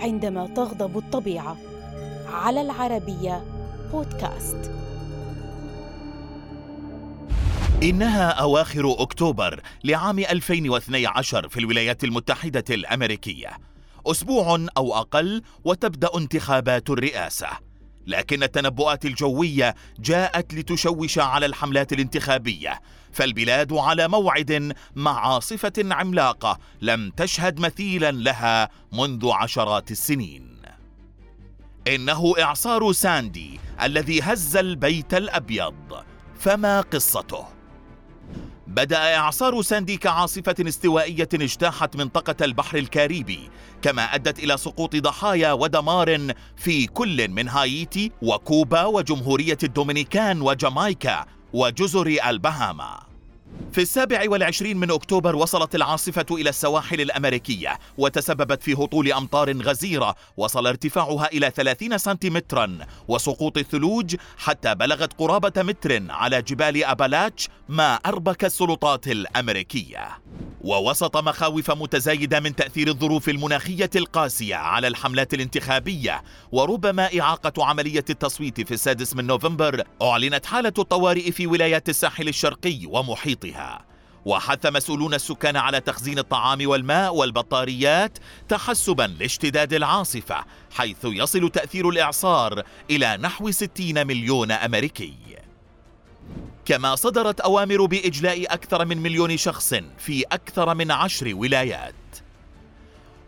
عندما تغضب الطبيعة. على العربية بودكاست. إنها أواخر أكتوبر لعام 2012 في الولايات المتحدة الأمريكية. أسبوع أو أقل وتبدأ انتخابات الرئاسة. لكن التنبؤات الجوية جاءت لتشوش على الحملات الانتخابية فالبلاد على موعد مع عاصفة عملاقة لم تشهد مثيلا لها منذ عشرات السنين إنه إعصار ساندي الذي هز البيت الأبيض فما قصته؟ بدأ إعصار ساندي كعاصفة استوائية اجتاحت منطقة البحر الكاريبي كما أدت إلى سقوط ضحايا ودمار في كل من هايتي وكوبا وجمهورية الدومينيكان وجامايكا وجزر البهاما. في السابع والعشرين من أكتوبر وصلت العاصفة إلى السواحل الأمريكية وتسببت في هطول أمطار غزيرة وصل ارتفاعها إلى 30 سنتيمترا وسقوط الثلوج حتى بلغت قرابة متر على جبال أبالاتش ما أربك السلطات الأمريكية. ووسط مخاوف متزايدة من تأثير الظروف المناخية القاسية على الحملات الانتخابية. وربما إعاقة عملية التصويت في السادس من نوفمبر أعلنت حالة الطوارئ في ولايات الساحل الشرقي ومحيطها. وحث مسؤولون السكان على تخزين الطعام والماء والبطاريات تحسبا لاشتداد العاصفة حيث يصل تأثير الإعصار إلى نحو 60 مليون أمريكي. كما صدرت أوامر بإجلاء أكثر من مليون شخص في أكثر من عشر ولايات.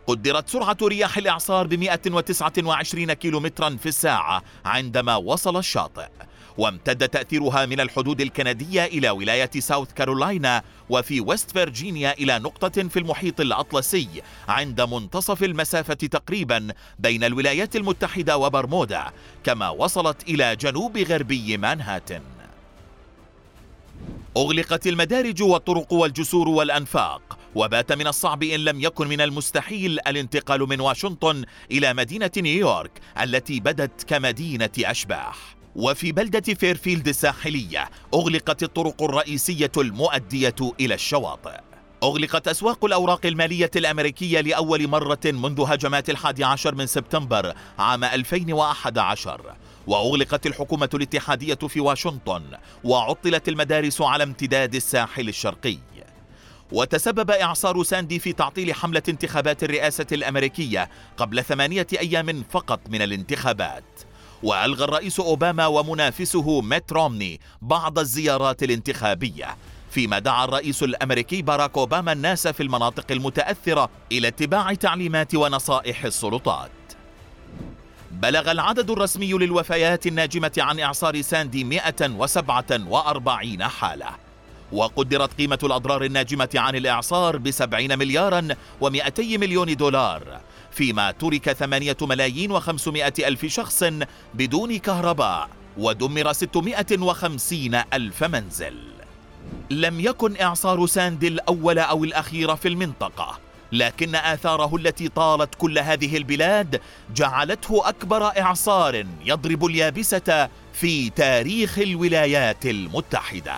قدرت سرعة رياح الإعصار ب 129 كيلومترا في الساعة عندما وصل الشاطئ وامتد تأثيرها من الحدود الكندية إلى ولاية ساوث كارولاينا وفي ويست فيرجينيا إلى نقطة في المحيط الأطلسي عند منتصف المسافة تقريبا بين الولايات المتحدة وبرمودا كما وصلت إلى جنوب غربي مانهاتن. أغلقت المدارج والطرق والجسور والأنفاق وبات من الصعب إن لم يكن من المستحيل الانتقال من واشنطن إلى مدينة نيويورك التي بدت كمدينة أشباح. وفي بلدة فيرفيلد الساحلية أغلقت الطرق الرئيسية المؤدية إلى الشواطئ. أغلقت أسواق الأوراق المالية الأمريكية لأول مرة منذ هجمات الحادي عشر من سبتمبر عام 2011 وأغلقت الحكومة الاتحادية في واشنطن وعطلت المدارس على امتداد الساحل الشرقي. وتسبب إعصار ساندي في تعطيل حملة انتخابات الرئاسة الأمريكية قبل ثمانية أيام فقط من الانتخابات. وألغى الرئيس أوباما ومنافسه ميت رومني بعض الزيارات الانتخابية فيما دعا الرئيس الأمريكي باراك أوباما الناس في المناطق المتأثرة إلى اتباع تعليمات ونصائح السلطات. بلغ العدد الرسمي للوفيات الناجمة عن إعصار ساندي 147 حالة. وقدرت قيمة الأضرار الناجمة عن الإعصار بسبعين مليارا و200 مليون دولار فيما ترك ثمانية ملايين وخمسمائة ألف شخص بدون كهرباء ودمر 650 ألف منزل. لم يكن إعصار ساندي الأول أو الأخير في المنطقة. لكن آثاره التي طالت كل هذه البلاد جعلته أكبر إعصار يضرب اليابسة في تاريخ الولايات المتحدة.